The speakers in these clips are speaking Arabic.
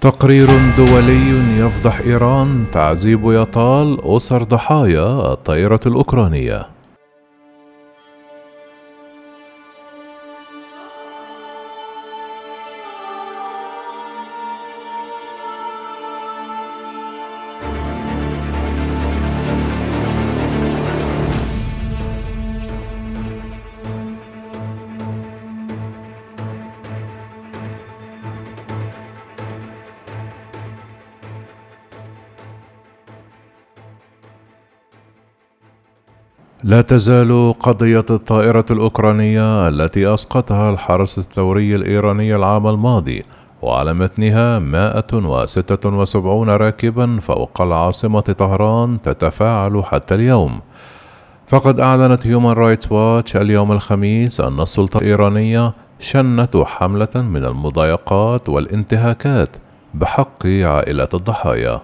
تقرير دولي يفضح إيران تعذيب يطال أسر ضحايا الطائرة الأوكرانية. لا تزال قضية الطائرة الأوكرانية التي أسقطها الحرس الثوري الإيراني العام الماضي وعلى متنها 176 راكبا فوق العاصمة طهران تتفاعل حتى اليوم. فقد أعلنت هيومان رايتس واتش اليوم الخميس أن السلطة الإيرانية شنت حملة من المضايقات والانتهاكات بحق عائلات الضحايا.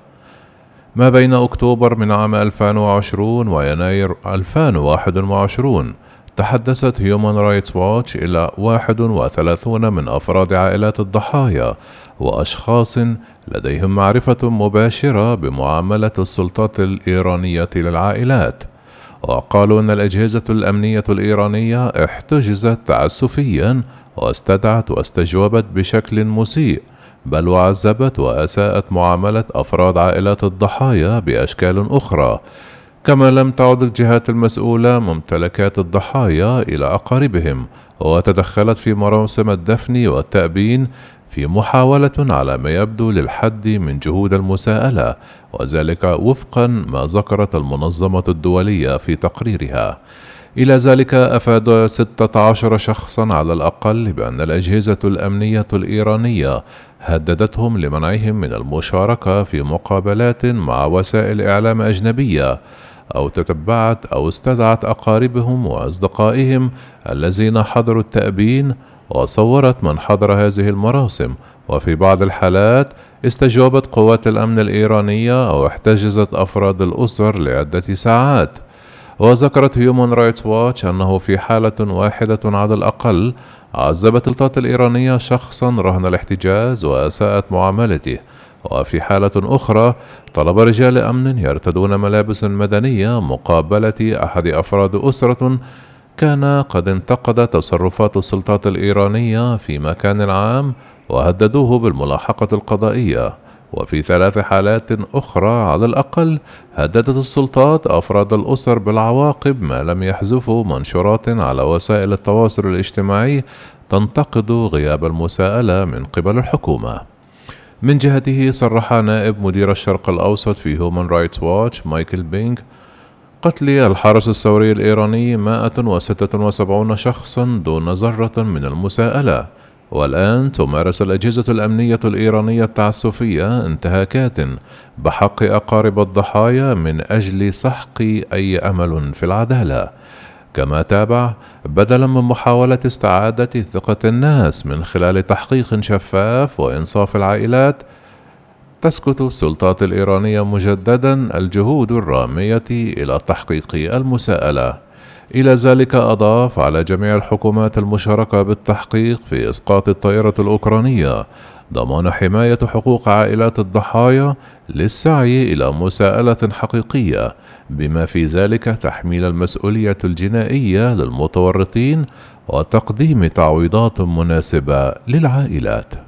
ما بين أكتوبر من عام 2020 ويناير 2021 تحدثت هيومان رايتس واتش إلى 31 من أفراد عائلات الضحايا وأشخاص لديهم معرفة مباشرة بمعاملة السلطات الإيرانية للعائلات. وقالوا أن الأجهزة الأمنية الإيرانية احتجزت تعسفيا واستدعت واستجوبت بشكل مسيء بل وعذبت وأساءت معاملة أفراد عائلات الضحايا بأشكال أخرى. كما لم تعد الجهات المسؤولة ممتلكات الضحايا إلى أقاربهم وتدخلت في مراسم الدفن والتأبين في محاولة على ما يبدو للحد من جهود المساءلة وذلك وفقا ما ذكرت المنظمة الدولية في تقريرها. إلى ذلك أفاد 16 شخصا على الأقل بأن الأجهزة الأمنية الإيرانية هددتهم لمنعهم من المشاركة في مقابلات مع وسائل إعلام أجنبية أو تتبعت أو استدعت أقاربهم وأصدقائهم الذين حضروا التأبين وصورت من حضر هذه المراسم. وفي بعض الحالات استجوبت قوات الأمن الإيرانية أو احتجزت أفراد الأسر لعدة ساعات. وذكرت هيومان رايتس واتش أنه في حالة واحدة على الأقل عذبت السلطات الإيرانية شخصا رهن الاحتجاز وأساءت معاملته. وفي حالة أخرى طلب رجال أمن يرتدون ملابس مدنية مقابلة أحد أفراد أسرة. كان قد انتقد تصرفات السلطات الإيرانية في مكان عام وهددوه بالملاحقة القضائية. وفي ثلاث حالات أخرى على الأقل هددت السلطات أفراد الأسر بالعواقب ما لم يحذفوا منشورات على وسائل التواصل الاجتماعي تنتقد غياب المساءلة من قبل الحكومة. من جهته صرح نائب مدير الشرق الأوسط في هومان رايتس واتش مايكل بينغ قتل الحرس الثوري الإيراني 176 شخصا دون ذرة من المساءلة والآن تمارس الأجهزة الأمنية الإيرانية التعسفية انتهاكات بحق أقارب الضحايا من أجل سحق أي أمل في العدالة. كما تابع بدلا من محاولة استعادة ثقة الناس من خلال تحقيق شفاف وإنصاف العائلات تسكت السلطات الإيرانية مجددا الجهود الرامية إلى تحقيق المساءلة. إلى ذلك أضاف على جميع الحكومات المشاركة بالتحقيق في إسقاط الطائرة الأوكرانية ضمان حماية حقوق عائلات الضحايا للسعي إلى مساءلة حقيقية بما في ذلك تحميل المسؤولية الجنائية للمتورطين وتقديم تعويضات مناسبة للعائلات.